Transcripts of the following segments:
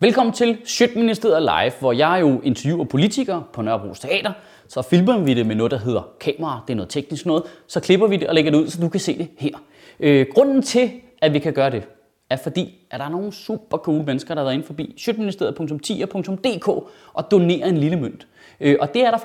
Velkommen til Sjøtministeriet Live, hvor jeg jo interviewer politikere på Nørrebro Teater. Så filmer vi det med noget, der hedder kamera. Det er noget teknisk noget. Så klipper vi det og lægger det ud, så du kan se det her. Øh, grunden til, at vi kan gøre det, er fordi, at der er nogle super cool mennesker, der har været inde forbi sjøtministeriet.10.dk og donerer en lille mønt. Øh, og det er der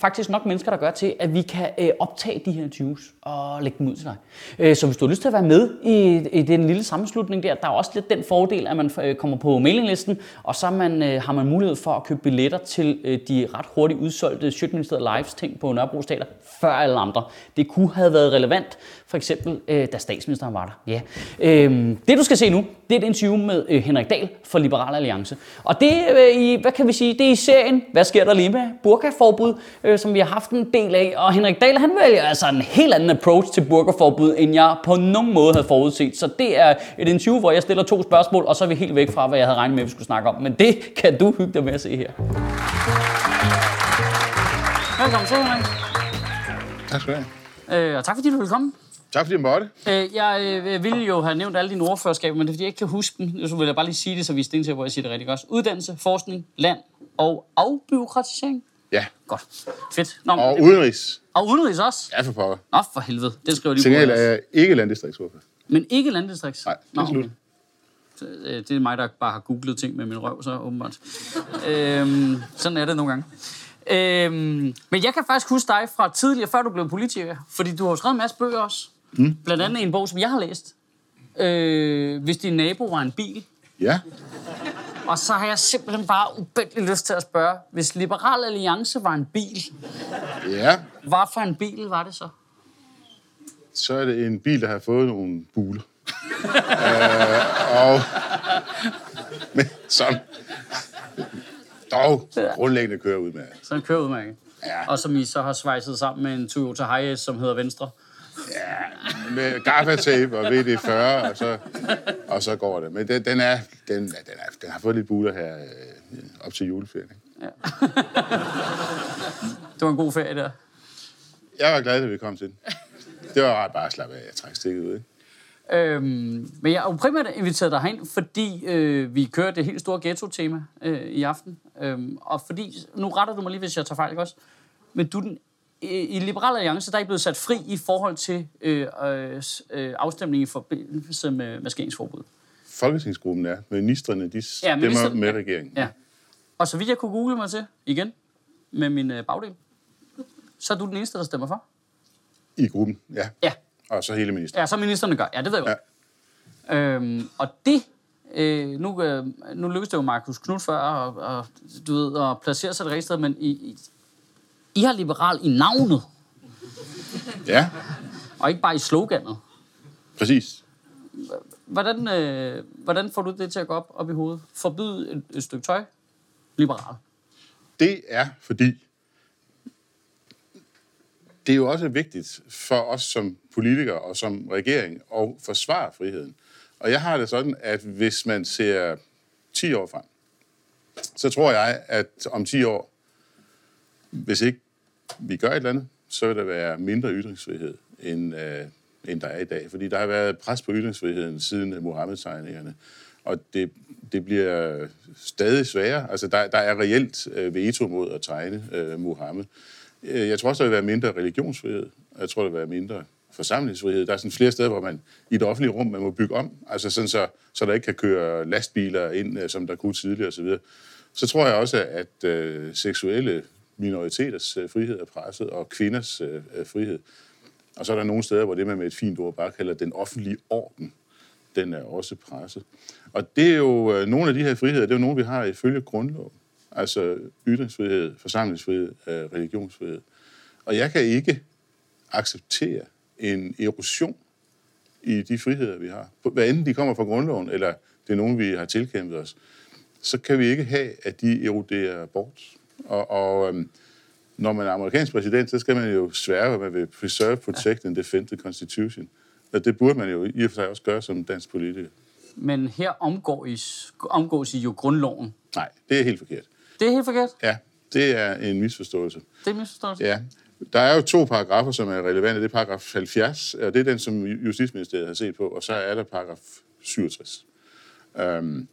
faktisk nok mennesker, der gør til, at vi kan øh, optage de her interviews og lægge dem ud til dig. Øh, så hvis du har lyst til at være med i, i den lille sammenslutning der, der er også lidt den fordel, at man øh, kommer på mailinglisten, og så man, øh, har man mulighed for at købe billetter til øh, de ret hurtigt udsolgte Sjøtministeriet Lives ting på Nørrebro Stater før alle andre. Det kunne have været relevant, for eksempel da statsministeren var der. Ja. Øhm, det du skal se nu, det er et interview med Henrik Dahl fra Liberal Alliance. Og det i, hvad kan vi sige, det er i serien, hvad sker der lige med burkaforbud, øh, som vi har haft en del af. Og Henrik Dahl, han vælger altså en helt anden approach til burkaforbud, end jeg på nogen måde havde forudset. Så det er et interview, hvor jeg stiller to spørgsmål, og så er vi helt væk fra, hvad jeg havde regnet med, at vi skulle snakke om. Men det kan du hygge dig med at se her. Velkommen til, Henrik. Tak skal du have. Øh, og tak fordi du vil komme. Tak fordi jeg måtte. Øh, jeg øh, ville jo have nævnt alle dine ordførerskaber, men det er fordi, jeg ikke kan huske dem. Så vil jeg bare lige sige det, så vi er til, hvor jeg siger det rigtig godt. Uddannelse, forskning, land og afbyråkratisering. Ja. Godt. Fedt. Nå, og det... udenrigs. Og udenrigs også? Ja, for pokker. Nå, for helvede. Det skriver de Signal er ikke landdistriktsordfører. Men ikke landdistrikts? Nej, det er slut. Okay. Det er mig, der bare har googlet ting med min røv, så åbenbart. øhm, sådan er det nogle gange. Øhm, men jeg kan faktisk huske dig fra tidligere, før du blev politiker, fordi du har skrevet en masse bøger også. Mm. Blandt andet en bog, som jeg har læst. Øh, Hvis din nabo var en bil. Ja. Og så har jeg simpelthen bare ubændig lyst til at spørge, hvis Liberal Alliance var en bil, ja. hvad for en bil var det så? Så er det en bil, der har fået nogle buler. øh, og men som dog grundlæggende kører ud med. Så den kører ud med. Ja. Og som I så har svejset sammen med en Toyota Hiace, som hedder Venstre. Ja, med gaffatape og VD40, og så, og så går det. Men den, den, er, den, den, er, den har fået lidt buler her øh, op til juleferien. Ja. det var en god ferie der. Jeg var glad, at vi kom til den. Det var ret bare at slappe af. Jeg trækker stikket ud, ikke? Øhm, men jeg har jo primært inviteret dig herind, fordi øh, vi kører det helt store ghetto-tema øh, i aften. Øhm, og fordi, nu retter du mig lige, hvis jeg tager fejl, ikke også? Men du er den i Liberal Alliance, der er I blevet sat fri i forhold til øh, øh, afstemningen i forbindelse med maskeringsforbud. Folketingsgruppen er. Ministerne, de stemmer ja, minister, med regeringen. Ja. Og så vidt jeg kunne google mig til, igen, med min øh, bagdel, så er du den eneste, der stemmer for. I gruppen, ja. Ja. Og så hele ministeren. Ja, så ministerne gør. Ja, det ved jeg ja. Øhm, og det, øh, nu, øh, nu lykkedes det jo Markus Knud før, og, og, du ved, at placere sig det rigtige sted, men i, i, i har liberal i navnet. Ja. Og ikke bare i sloganet. Præcis. Hvordan, øh, hvordan får du det til at gå op, op i hovedet? Forbyde et, et stykke tøj? Liberal. Det er fordi, det er jo også vigtigt for os som politikere og som regering at forsvare friheden. Og jeg har det sådan, at hvis man ser 10 år frem, så tror jeg, at om 10 år, hvis ikke vi gør et eller andet, så vil der være mindre ytringsfrihed, end, øh, end der er i dag. Fordi der har været pres på ytringsfriheden siden Mohammed-tegningerne. Og det, det bliver stadig sværere. Altså, der, der er reelt øh, veto mod at tegne øh, Mohammed. Øh, jeg tror også, der vil være mindre religionsfrihed. Jeg tror, der vil være mindre forsamlingsfrihed. Der er sådan flere steder, hvor man i det offentlige rum, man må bygge om, altså sådan så, så der ikke kan køre lastbiler ind, øh, som der kunne tidligere osv. Så, så tror jeg også, at øh, seksuelle minoriteters øh, frihed er presset, og kvinders øh, øh, frihed. Og så er der nogle steder, hvor det, man med et fint ord bare kalder den offentlige orden, den er også presset. Og det er jo øh, nogle af de her friheder, det er jo nogle, vi har ifølge grundloven. Altså ytringsfrihed, forsamlingsfrihed, øh, religionsfrihed. Og jeg kan ikke acceptere en erosion i de friheder, vi har. Hvad enten de kommer fra grundloven, eller det er nogen, vi har tilkæmpet os, så kan vi ikke have, at de eroderer bort. Og, og øhm, når man er amerikansk præsident, så skal man jo svære, at man vil preserve, protect and defend the constitution. Og det burde man jo i og for sig også gøre som dansk politiker. Men her omgås, omgås I jo grundloven. Nej, det er helt forkert. Det er helt forkert? Ja, det er en misforståelse. Det er en misforståelse? Ja. Der er jo to paragrafer, som er relevante. Det er paragraf 70, og det er den, som Justitsministeriet har set på, og så er der paragraf 67. Øhm,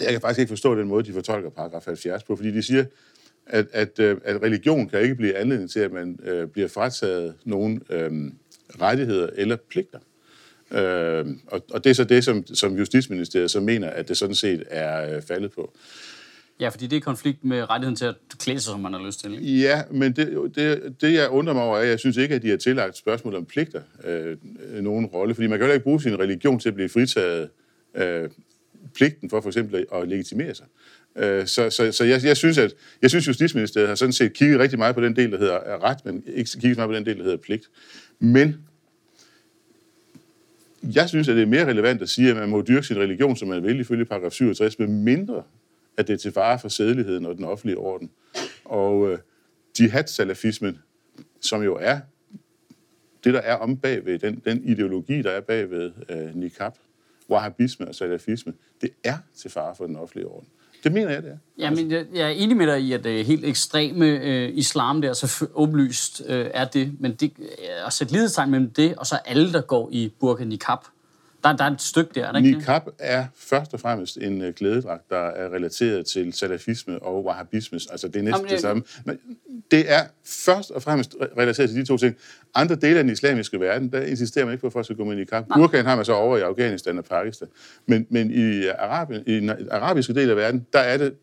jeg kan faktisk ikke forstå den måde, de fortolker paragraf 70 på, fordi de siger, at, at, øh, at religion kan ikke blive anledning til, at man øh, bliver frataget nogle øh, rettigheder eller pligter. Øh, og, og det er så det, som, som Justitsministeriet så mener, at det sådan set er øh, faldet på. Ja, fordi det er konflikt med rettigheden til at klæde sig, som man har lyst til. Ikke? Ja, men det, det, det, jeg undrer mig over, er, at jeg synes ikke, at de har tillagt spørgsmål om pligter øh, nogen rolle. Fordi man kan jo ikke bruge sin religion til at blive fritaget øh, pligten for for eksempel at legitimere sig. Øh, så, så, så jeg, jeg, synes, at jeg synes, Justitsministeriet har sådan set kigget rigtig meget på den del, der hedder ret, men ikke kigget meget på den del, der hedder pligt. Men jeg synes, at det er mere relevant at sige, at man må dyrke sin religion, som man vil, ifølge paragraf 67, med mindre, at det er til fare for sædeligheden og den offentlige orden. Og øh, jihad-salafismen, som jo er det, der er om bagved, den, den ideologi, der er bagved øh, niqab, wahhabisme og salafisme, det er til fare for den offentlige orden. Det mener jeg, det er. Ja, men jeg, jeg er enig med dig i, at det helt ekstreme øh, islam der, så åbenlyst øh, er det. Men det, at sætte lighedstegn mellem det, og så alle, der går i burka niqab, der, der er et stykke der, er der ikke Niqab er først og fremmest en uh, glædedragt, der er relateret til salafisme og wahhabisme. Altså, det er næsten Jamen, det samme. Men det er først og fremmest relateret til de to ting. Andre dele af den islamiske verden, der insisterer man ikke på, at folk skal gå med niqab. Burkaen har man så over i Afghanistan og Pakistan. Men, men i, Arabien, i den arabiske del af verden, der er det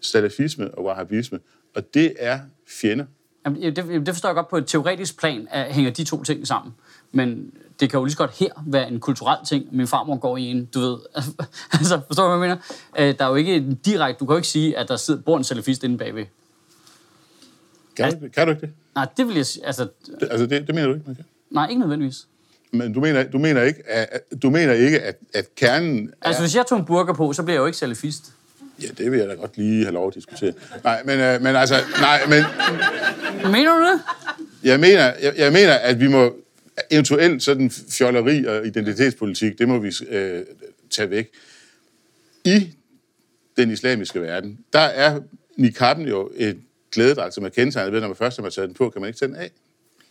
salafisme og wahhabisme. Og det er fjender. Jamen, det, det forstår jeg godt på et teoretisk plan, at hænger de to ting sammen. Men det kan jo lige så godt her være en kulturel ting. Min farmor går i en, du ved. altså, forstår du, hvad jeg mener? Øh, der er jo ikke en direkte, du kan jo ikke sige, at der sidder, bor en salafist inde bagved. Kan, altså, du, kan du ikke det? Nej, det vil jeg sige. Altså, det, altså det, det mener du ikke, man kan? Nej, ikke nødvendigvis. Men du mener, du mener ikke, at, du mener ikke at, at kernen er... Altså, hvis jeg tog en burger på, så bliver jeg jo ikke salafist. Ja, det vil jeg da godt lige have lov at diskutere. Nej, men, øh, men altså, nej, men... Mener du det? Jeg mener, jeg, jeg mener, at vi må eventuelt sådan fjolleri og identitetspolitik, det må vi øh, tage væk. I den islamiske verden, der er niqabben jo et glædedragt, som er kendetegnet ved, når man først har taget den på, kan man ikke tage den af.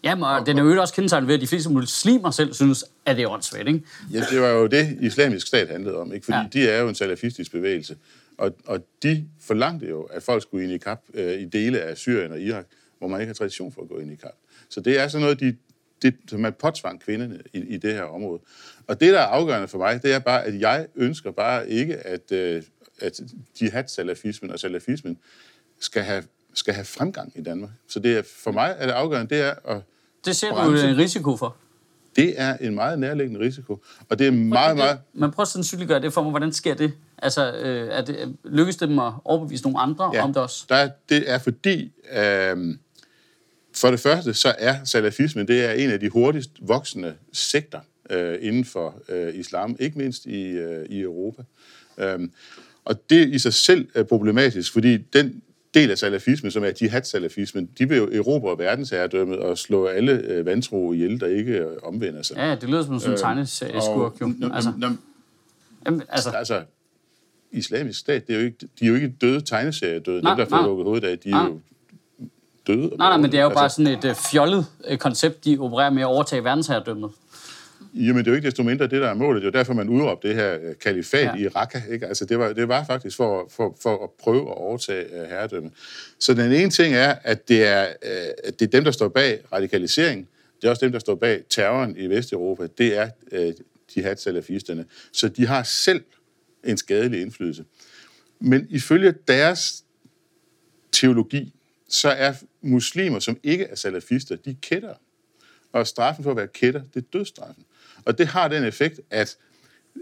Jamen, og den er jo også kendetegnet ved, at de fleste muslimer selv synes, at det er åndssvagt, ikke? Ja, det var jo det, islamisk stat handlede om, ikke? Fordi ja. de er jo en salafistisk bevægelse. Og, og de forlangte jo, at folk skulle ind i kap øh, i dele af Syrien og Irak, hvor man ikke har tradition for at gå ind i kap. Så det er sådan noget, de, det, som man påtvang kvinderne i, i det her område. Og det, der er afgørende for mig, det er bare, at jeg ønsker bare ikke, at, øh, at jihad-salafismen og salafismen skal have, skal have fremgang i Danmark. Så det er, for mig er det afgørende, det er at Det ser du en risiko for? Det er en meget nærliggende risiko. Og det er meget, meget... Man prøver sådan at gøre det for mig. Hvordan sker det? Altså, øh, er det, lykkes det dem at overbevise nogle andre ja, om det også? Der, det er fordi... Øh, for det første, så er salafismen det er en af de hurtigst voksende sekter øh, inden for øh, islam, ikke mindst i, øh, i Europa. Øhm, og det i sig selv er problematisk, fordi den del af salafismen, som er jihad-salafismen, de vil jo erobre verdensherredømmet og slå alle øh, vantro ihjel, der ikke øh, omvender sig. Ja, det lyder som sådan en tegneserieskurk, jo. Altså, jamen, altså, altså, islamisk stat, det er jo ikke, de er jo ikke døde tegneseriedøde, dem der får lukket hovedet af, de er jo døde. Nej, nej, men det er jo altså, bare sådan et uh, fjollet uh, koncept, de opererer med at overtage verdensherredømmet. Jamen, det er jo ikke desto mindre det, der er målet. Det er jo derfor, man udråbte det her uh, kalifat ja. i Raqqa. Ikke? Altså, det, var, det var faktisk for, for, for at prøve at overtage uh, herredømmet. Så den ene ting er, at det er, uh, det er dem, der står bag radikalisering. Det er også dem, der står bag terroren i Vesteuropa. Det er uh, jihad-salafisterne. Så de har selv en skadelig indflydelse. Men ifølge deres teologi, så er muslimer, som ikke er salafister, de kætter. Og straffen for at være kætter, det er dødsstraffen. Og det har den effekt, at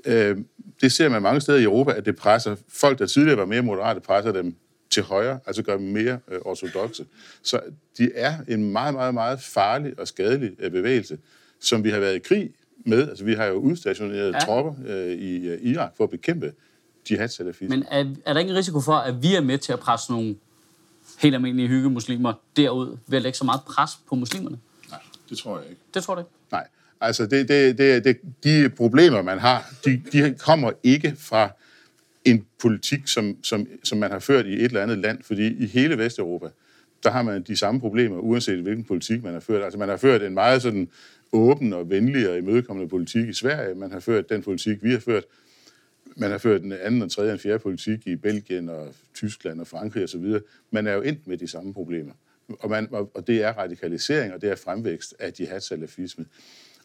øh, det ser man mange steder i Europa, at det presser folk, der tidligere var mere moderate, presser dem til højre, altså gør dem mere øh, ortodoxe. Så de er en meget, meget, meget farlig og skadelig øh, bevægelse, som vi har været i krig med. Altså vi har jo udstationeret ja. tropper øh, i øh, Irak for at bekæmpe jihad-salafisme. Men er, er der ingen risiko for, at vi er med til at presse nogle helt almindelige hyggemuslimer derud ved at lægge så meget pres på muslimerne? Nej, det tror jeg ikke. Det tror du ikke? Nej. Altså, det, det, det, det, de problemer, man har, de, de kommer ikke fra en politik, som, som, som man har ført i et eller andet land, fordi i hele Vesteuropa, der har man de samme problemer, uanset hvilken politik man har ført. Altså, man har ført en meget sådan åben og venlig og imødekommende politik i Sverige. Man har ført den politik, vi har ført man har ført en anden, og tredje og fjerde politik i Belgien og Tyskland og Frankrig osv. Man er jo endt med de samme problemer. Og, man, og det er radikalisering, og det er fremvækst af jihad-salafisme.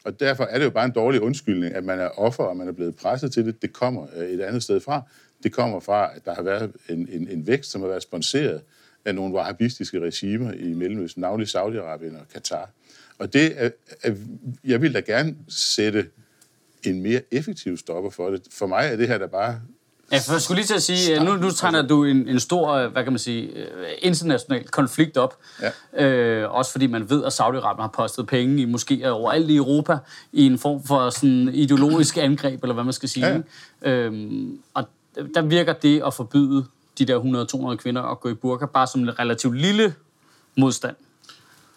Og derfor er det jo bare en dårlig undskyldning, at man er offer, og man er blevet presset til det. Det kommer øh, et andet sted fra. Det kommer fra, at der har været en, en, en vækst, som har været sponsoreret af nogle wahhabistiske regimer i Mellemøsten, navnlig Saudi-Arabien og Katar. Og det er, er, jeg vil da gerne sætte en mere effektiv stopper for det. For mig er det her da bare Ja, for jeg skulle lige til at sige, nu, nu tegner du en, en stor, øh, hvad kan man sige, øh, international konflikt op. Ja. Øh, også fordi man ved, at Saudi-Arabien har postet penge i moskéer overalt i Europa, i en form for sådan ideologisk angreb, eller hvad man skal sige. Ja. Øhm, og der virker det at forbyde de der 100-200 kvinder at gå i burka, bare som en relativt lille modstand.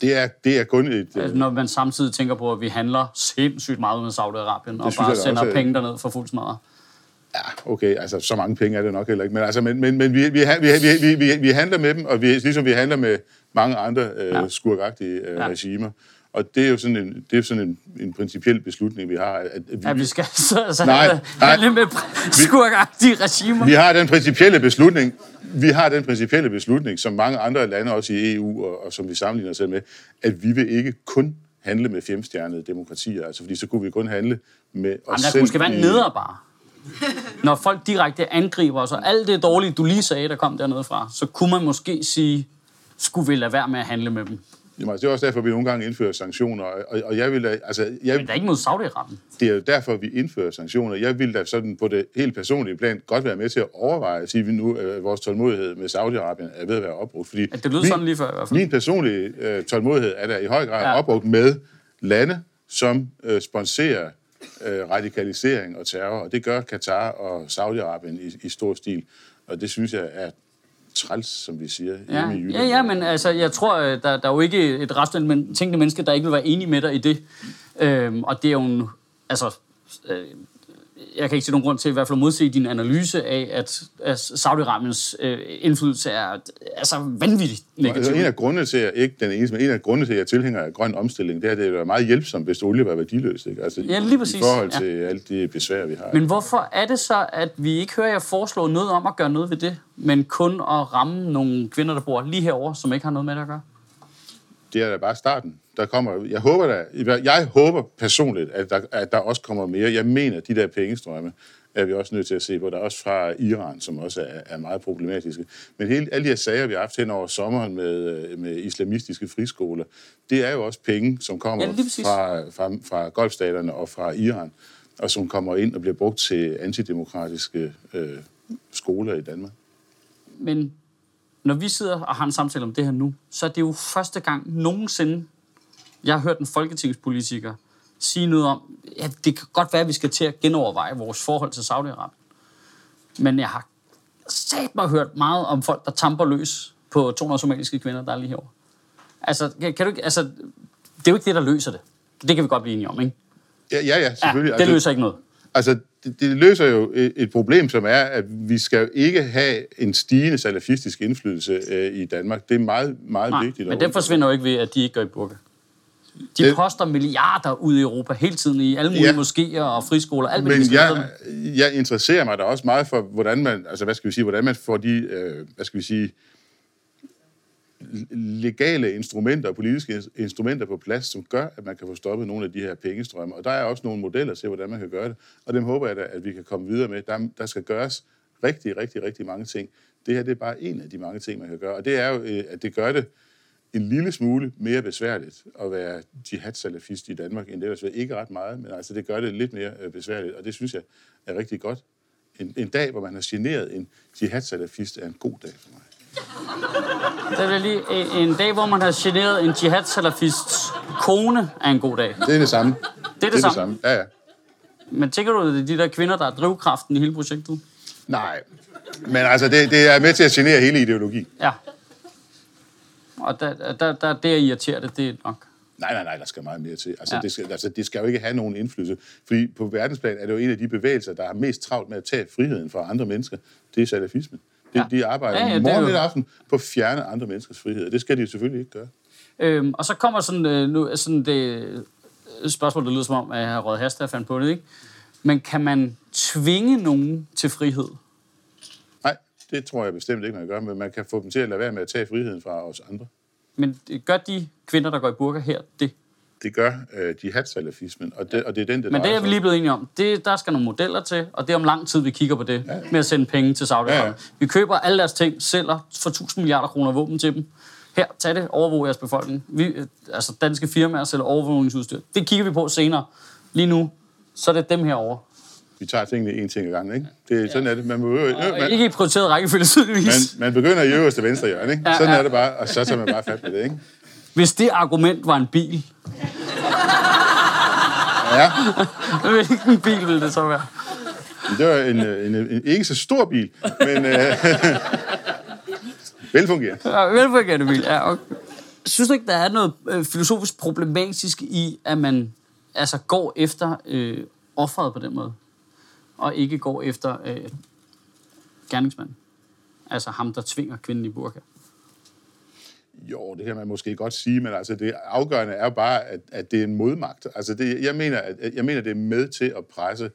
Det er, det er kun et... Altså, når man samtidig tænker på, at vi handler sindssygt meget med Saudi-Arabien, og bare sender også, penge derned for fuld smadret. Ja, okay, altså så mange penge er det nok heller ikke, men, altså, men, men, men vi, vi, vi, vi, vi, vi handler med dem, og vi, ligesom vi handler med mange andre øh, ja. skurkagtige øh, ja. regimer. Og det er jo sådan en, det er sådan en, en principiel beslutning, vi har. At, at vi, ja, vi skal så, så nej, handle med skurkagtige regimer. Vi har den principielle beslutning, vi har den principielle beslutning, som mange andre lande, også i EU, og, og som vi sammenligner os selv med, at vi vil ikke kun handle med femstjernede demokratier, altså fordi så kunne vi kun handle med os Jamen, der selv. Der kunne være neder bare. Når folk direkte angriber os, og alt det dårlige, du lige sagde, der kom dernede fra, så kunne man måske sige, skulle vi lade være med at handle med dem. Jamen, det er også derfor, vi nogle gange indfører sanktioner. Og, og jeg vil da, altså, jeg, Men der er ikke mod Saudi-Arabien. Det er jo derfor, vi indfører sanktioner. Jeg vil da sådan på det helt personlige plan godt være med til at overveje at sige, at vi nu, øh, vores tålmodighed med Saudi-Arabien er ved at være opbrugt. Fordi det lyder min, sådan lige før i hvert fald. Min personlige øh, tålmodighed er der i høj grad ja. opbrugt med lande, som øh, sponsorer øh, radikalisering og terror. Og det gør Katar og Saudi-Arabien i, i stor stil. Og det synes jeg er træls, som vi siger, ja. hjemme i Jylland. Ja, ja, men altså, jeg tror, øh, der, der er jo ikke et resten tænkende menneske, der ikke vil være enige med dig i det. Øhm, og det er jo en, altså, øh, jeg kan ikke se nogen grund til i hvert fald at modse din analyse af, at, at Saudi-Arabiens øh, indflydelse er altså vanvittigt negativ. Altså, en af grundene til, at ikke den eneste, men en af grundene til, at jeg tilhænger af grøn omstilling, det er, at det er meget hjælpsomt, hvis olie var værdiløst. Ikke? Altså, ja, lige præcis. I forhold til ja. alt det besvær, vi har. Men hvorfor er det så, at vi ikke hører jer foreslå noget om at gøre noget ved det, men kun at ramme nogle kvinder, der bor lige herover, som ikke har noget med det at gøre? Det er da bare starten der kommer, jeg håber da, jeg håber personligt, at der, at der også kommer mere. Jeg mener, de der pengestrømme er vi også nødt til at se på. Der er også fra Iran, som også er, er meget problematiske. Men hele, alle de her sager, vi har haft hen over sommeren med, med islamistiske friskoler, det er jo også penge, som kommer ja, fra, fra, fra golfstaterne og fra Iran, og som kommer ind og bliver brugt til antidemokratiske øh, skoler i Danmark. Men når vi sidder og har en samtale om det her nu, så er det jo første gang nogensinde, jeg har hørt en folketingspolitiker sige noget om, at det kan godt være, at vi skal til at genoverveje vores forhold til Saudi-Arabien. Men jeg har sat mig hørt meget om folk, der tamper løs på 200 somaliske kvinder, der er lige herovre. Altså, kan, du ikke, altså, det er jo ikke det, der løser det. Det kan vi godt blive enige om, ikke? Ja, ja, ja selvfølgelig. Ja, det altså, løser ikke noget. Altså, det, det løser jo et, et problem, som er, at vi skal ikke have en stigende salafistisk indflydelse øh, i Danmark. Det er meget, meget Nej, vigtigt. men det forsvinder jo ikke ved, at de ikke går i burka. De det, poster milliarder ud i Europa hele tiden i alle mulige ja, moskéer og friskoler. Alt men jeg, jeg interesserer mig da også meget for, hvordan man, altså hvad skal vi sige, hvordan man får de, øh, hvad skal vi sige, legale instrumenter, og politiske instrumenter på plads, som gør, at man kan få stoppet nogle af de her pengestrømme. Og der er også nogle modeller til, hvordan man kan gøre det. Og dem håber jeg da, at vi kan komme videre med. Der, der skal gøres rigtig, rigtig, rigtig mange ting. Det her det er bare en af de mange ting, man kan gøre. Og det er jo, øh, at det gør det en lille smule mere besværligt at være jihad-salafist i Danmark, end det ellers ikke ret meget, men altså det gør det lidt mere øh, besværligt, og det synes jeg er rigtig godt. En, en dag, hvor man har generet en jihad-salafist, er en god dag for mig. Det er lige en, en dag, hvor man har generet en jihad-salafists kone, er en god dag. Det er det samme. Det er det, det, er samme. det samme. Ja, ja. Men tænker du, det er de der kvinder, der er drivkraften i hele projektet? Nej, men altså, det, det er med til at genere hele ideologien. Ja. Og der, der, der, det, jeg irriterer det, det er nok. Nej, nej, nej, der skal meget mere til. Altså, ja. det, skal, altså, det skal jo ikke have nogen indflydelse. Fordi på verdensplan er det jo en af de bevægelser, der er mest travlt med at tage friheden fra andre mennesker. Det er salafismen. De, ja. de arbejder ja, ja, morgen og aften på at fjerne andre menneskers frihed. Det skal de selvfølgelig ikke gøre. Øhm, og så kommer sådan, øh, nu, sådan det øh, spørgsmål, der lyder som om, at jeg har råd hast, fandt på det, ikke? Men kan man tvinge nogen til frihed? Nej, det tror jeg bestemt ikke, man gøre, men man kan få dem til at lade være med at tage friheden fra os andre. Men gør de kvinder, der går i burka her, det? Det gør øh, jihad-salafismen, og det, og det er den, det Men det er vi lige blevet enige om. Det, der skal nogle modeller til, og det er om lang tid, vi kigger på det, ja. med at sende penge til saudi Ja, ja, ja. Vi køber alle deres ting, sælger for 1000 milliarder kroner våben til dem. Her, tag det, overvåg jeres befolkning. Vi, øh, altså danske firmaer sælger overvågningsudstyr. Det kigger vi på senere. Lige nu, så er det dem herovre. Vi tager tingene en ting ad gangen, ikke? Det, sådan er det. Man, behøver, Og man, ikke i prioriteret rækkefølge, tydeligvis. man, man begynder i øverste venstre hjørne, ikke? Ja, Sådan ja. er det bare, og så tager man bare fat på det, ikke? Hvis det argument var en bil, Ja, hvilken bil ville det så være? det var en, øh, en, en, en ikke så stor bil, men øh, velfungerende. Ja, velfungerende bil, ja. Okay. Synes du ikke, der er noget øh, filosofisk problematisk i, at man altså går efter øh, offeret på den måde, og ikke går efter øh, gerningsmanden? Altså ham, der tvinger kvinden i burka. Jo, det kan man måske godt sige, men altså det afgørende er bare, at, at det er en modmagt. Altså det, jeg, mener, at, jeg mener, det er med til at presse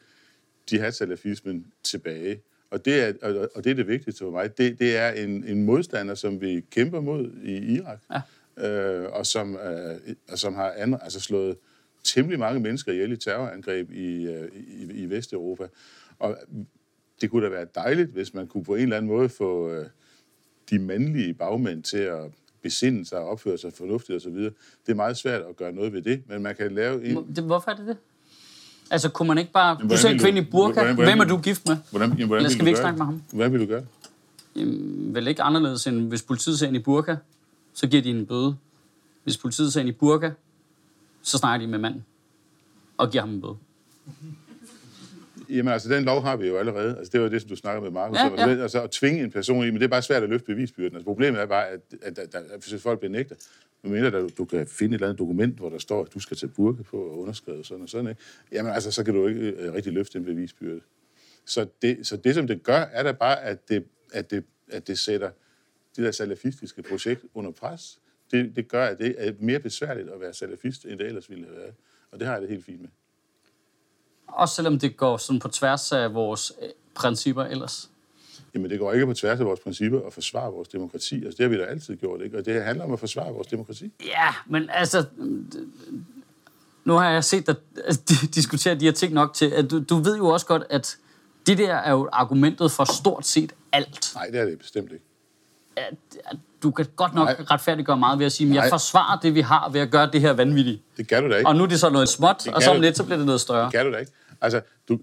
jihad-salafismen tilbage. Og det er, og, det, er det vigtigste for mig. Det, det er en, en modstander, som vi kæmper mod i Irak, ja. øh, og, som, øh, og som har andre, altså slået temmelig mange mennesker ihjel i terrorangreb i, øh, i, i Vesteuropa. Og det kunne da være dejligt, hvis man kunne på en eller anden måde få øh, de mandlige bagmænd til at besinde sig og opføre sig fornuftigt osv. Det er meget svært at gøre noget ved det, men man kan lave en... Hvorfor er det det? Altså, kunne man ikke bare... Du hvordan ser en kvinde i du- burka. hvordan- hvordan Hvem er du du- gift med? Hvordan, jamen, hvordan Eller skal du vi ikke snakke med ham? Hvordan vil du gøre? Jamen, vel ikke anderledes end hvis politiet ser en i burka, så giver de en bøde. Hvis politiet ser en i burka, så snakker de med manden og giver ham en bøde. Jamen altså, den lov har vi jo allerede. Altså, det var det, som du snakker med Markus Ja, om. ja. Altså, at tvinge en person i, men det er bare svært at løfte bevisbyrden. Altså, problemet er bare, at, at, at, at, at folk benægter, medmindre du, du kan finde et eller andet dokument, hvor der står, at du skal tage burke på og underskrive sådan og sådan, ikke? jamen altså, så kan du ikke øh, rigtig løfte en bevisbyrde. Så det, så det, som det gør, er da bare, at det, at det, at det sætter det der salafistiske projekt under pres. Det, det gør, at det er mere besværligt at være salafist, end det ellers ville have været. Og det har jeg det helt fint med. Også selvom det går sådan på tværs af vores øh, principper ellers. Jamen, det går ikke på tværs af vores principper at forsvare vores demokrati. Altså, det har vi da altid gjort, ikke? Og det handler om at forsvare vores demokrati. Ja, men altså... Nu har jeg set dig øh, diskutere de her ting nok til, at du, du ved jo også godt, at det der er jo argumentet for stort set alt. Nej, det er det bestemt ikke. At, at du kan godt nok Nej. retfærdiggøre meget ved at sige, at jeg forsvarer det, vi har ved at gøre det her vanvittigt. Det kan du da ikke. Og nu er det så noget småt, Det og så om lidt, så bliver det noget større. Det kan du da ikke. Altså, du,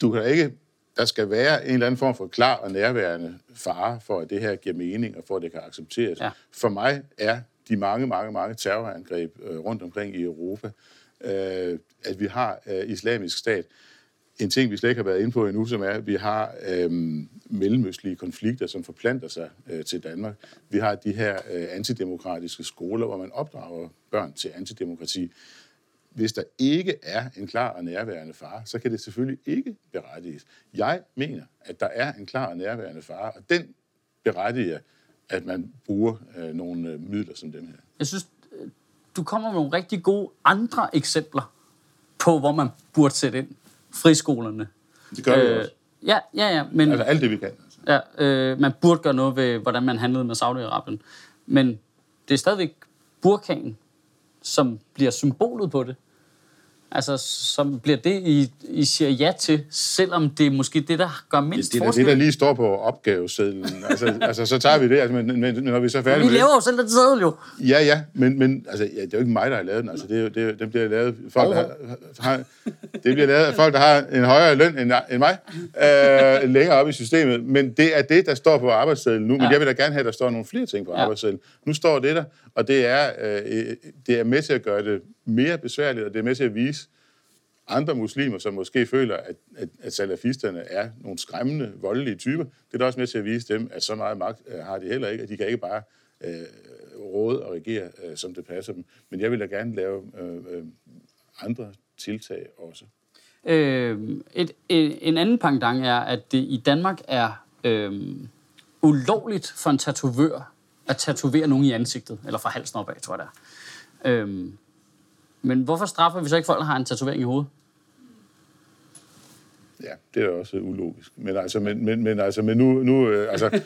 du kan ikke... Der skal være en eller anden form for klar og nærværende fare for, at det her giver mening, og for, at det kan accepteres. Ja. For mig er de mange, mange, mange terrorangreb øh, rundt omkring i Europa, øh, at vi har øh, islamisk stat, en ting, vi slet ikke har været inde på endnu, som er, at vi har øhm, mellemøstlige konflikter, som forplanter sig øh, til Danmark. Vi har de her øh, antidemokratiske skoler, hvor man opdrager børn til antidemokrati. Hvis der ikke er en klar og nærværende far, så kan det selvfølgelig ikke berettiges. Jeg mener, at der er en klar og nærværende far, og den berettiger, at man bruger øh, nogle øh, midler som dem her. Jeg synes, øh, du kommer med nogle rigtig gode andre eksempler på, hvor man burde sætte ind. Friskolerne. Det gør øh, vi også. Ja, ja, ja, men Altså alt det, vi kan. Altså. ja, øh, man burde gøre noget ved, hvordan man handlede med Saudi-Arabien. Men det er stadigvæk burkanen, som bliver symbolet på det. Altså, som bliver det, I, I siger ja til, selvom det er måske det, der gør mindst Det er forskel. det, der lige står på opgavesedlen. Altså, altså så tager vi det, altså, men, men, men når vi så er færdige Vi med det... laver jo selv den sædel jo. Ja, ja, men, men altså, ja, det er jo ikke mig, der har lavet den. Altså, det er, det er, den bliver lavet folk, der har, har, det bliver lavet af folk, der har en højere løn end, end mig, øh, længere op i systemet. Men det er det, der står på arbejdssedlen nu. Men Ja. jeg vil da gerne have, at der står nogle flere ting på Ja. arbejdssedlen. Nu står det der, og det er, øh, det er med til at gøre det mere besværligt, og det er med til at vise andre muslimer, som måske føler, at, at, at salafisterne er nogle skræmmende, voldelige typer. Det er da også med til at vise dem, at så meget magt øh, har de heller ikke, at de kan ikke bare øh, råde og regere, øh, som det passer dem. Men jeg vil da gerne lave øh, øh, andre tiltag også. Øh, et, en, en anden pangdang er, at det i Danmark er øh, ulovligt for en tatovør at tatovere nogen i ansigtet, eller fra halsen opad, tror jeg det er. Øh, men hvorfor straffer vi så ikke folk, der har en tatovering i hovedet? Ja, det er også ulogisk. Men altså, men, men, men, altså, men nu, nu øh, altså,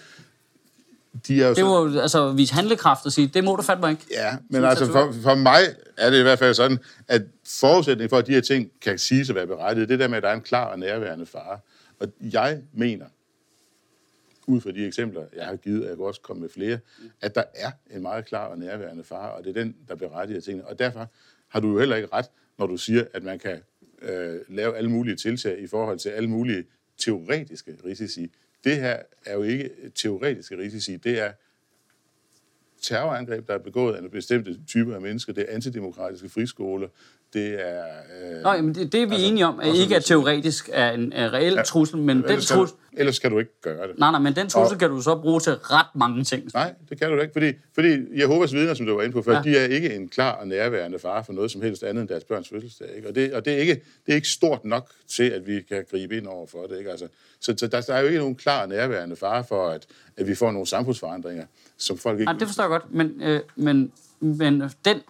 de er jo Det så, må jo altså vise handlekraft og sige, det må du fandme ikke. Ja, men altså for, for mig er det i hvert fald sådan, at forudsætningen for, at de her ting kan siges at være berettiget, det der med, at der er en klar og nærværende fare. Og jeg mener, ud fra de eksempler, jeg har givet, og jeg kan også komme med flere, at der er en meget klar og nærværende fare, og det er den, der berettiger tingene. Og derfor har du jo heller ikke ret, når du siger, at man kan øh, lave alle mulige tiltag i forhold til alle mulige teoretiske risici. Det her er jo ikke teoretiske risici, det er terrorangreb, der er begået af bestemte typer af mennesker. Det er antidemokratiske friskoler. Det er... Øh, Nå, jamen det, det er vi Altså, enige om, at også ikke er teoretisk er en er reel ja. trussel, men den trussel, du- ellers skal du ikke gøre det. nej, nej, men den trussel Og- kan du så bruge til ret mange ting. Nej, det kan du ikke, fordi, fordi Jehovas vidner, som du var inde på før, Ja. ja. de er ikke en klar og nærværende fare for noget som helst andet end deres børns fødselsdag. Ikke? Og, det, og det, er ikke, det er ikke stort nok til, at vi kan gribe ind over for det. Ikke? Altså, så, så der, der er jo ikke nogen klar og nærværende fare for, at, at vi får nogle samfundsforandringer, som folk ikke... Nej, det forstår jeg godt, men, øh, men, men den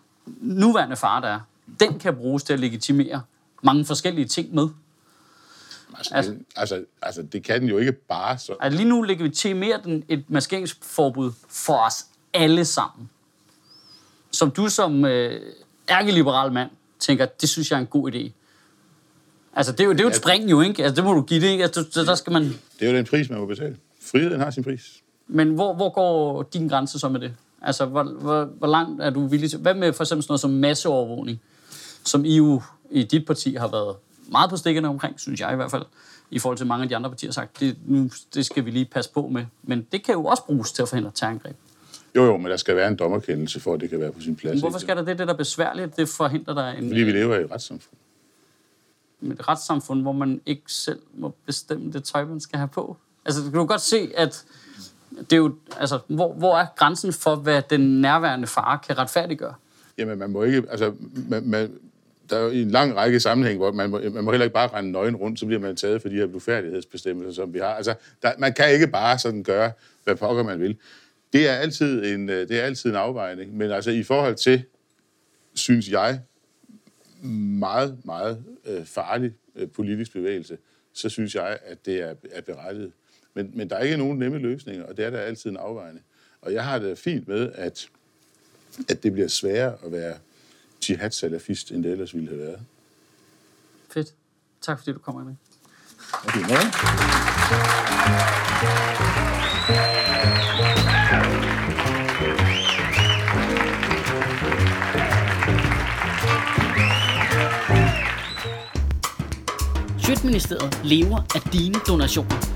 nuværende far, der er, den kan bruges til at legitimere mange forskellige ting med. altså, altså- altså, altså, altså, det kan den jo ikke bare så... Altså lige nu legitimerer den et maskeringsforbud for os alle sammen. Som du som øh, ærkeliberal mand tænker, det synes jeg er en god idé. Altså, det er jo, det er jo et spring jo, ikke? Altså, det må du give det, ikke? Altså, der skal man... Det er jo den pris, man må betale. Friheden har sin pris. Men hvor, hvor går din grænse så med det? Altså, hvor, hvor, hvor langt er du villig til... Hvad med for eksempel sådan noget som masseovervågning, som I jo i dit parti har været meget på stikkerne omkring, synes jeg i hvert fald, i forhold til mange af de andre partier har sagt, det, nu, det skal vi lige passe på med. Men det kan jo også bruges til at forhindre terrorangreb. Jo, jo, men der skal være en dommerkendelse for, at det kan være på sin plads. Men hvorfor skal der det, det der er besværligt? Det forhindrer dig en, Fordi vi lever i et retssamfund. et retssamfund, hvor man ikke selv må bestemme det tøj, man skal have på. Altså, du kan jo godt se, at det er jo, altså, hvor, hvor er grænsen for, hvad den nærværende far kan retfærdiggøre? Jamen, man må ikke... Altså, man, man, der er jo en lang række sammenhæng, hvor man må, man må heller ikke bare rende nøgen rundt, så bliver man taget for de her blufærdighedsbestemmelser, som vi har. Altså, der, man kan ikke bare sådan gøre, hvad pokker man vil. Det er altid en, øh, det er altid en afvejning, men altså i forhold til, synes jeg, meget, meget øh, farlig øh, politisk bevægelse, så synes jeg, at det er, er berettiget. Men, men der er ikke nogen nemme løsninger, og det er der altid en afvejning. Og jeg har det fint med, at, at det bliver sværere at være jihad-salafist, end det ellers ville have været. Fedt. Tak fordi du kommer ind. Okay? Sjøtministeriet lever af dine donationer.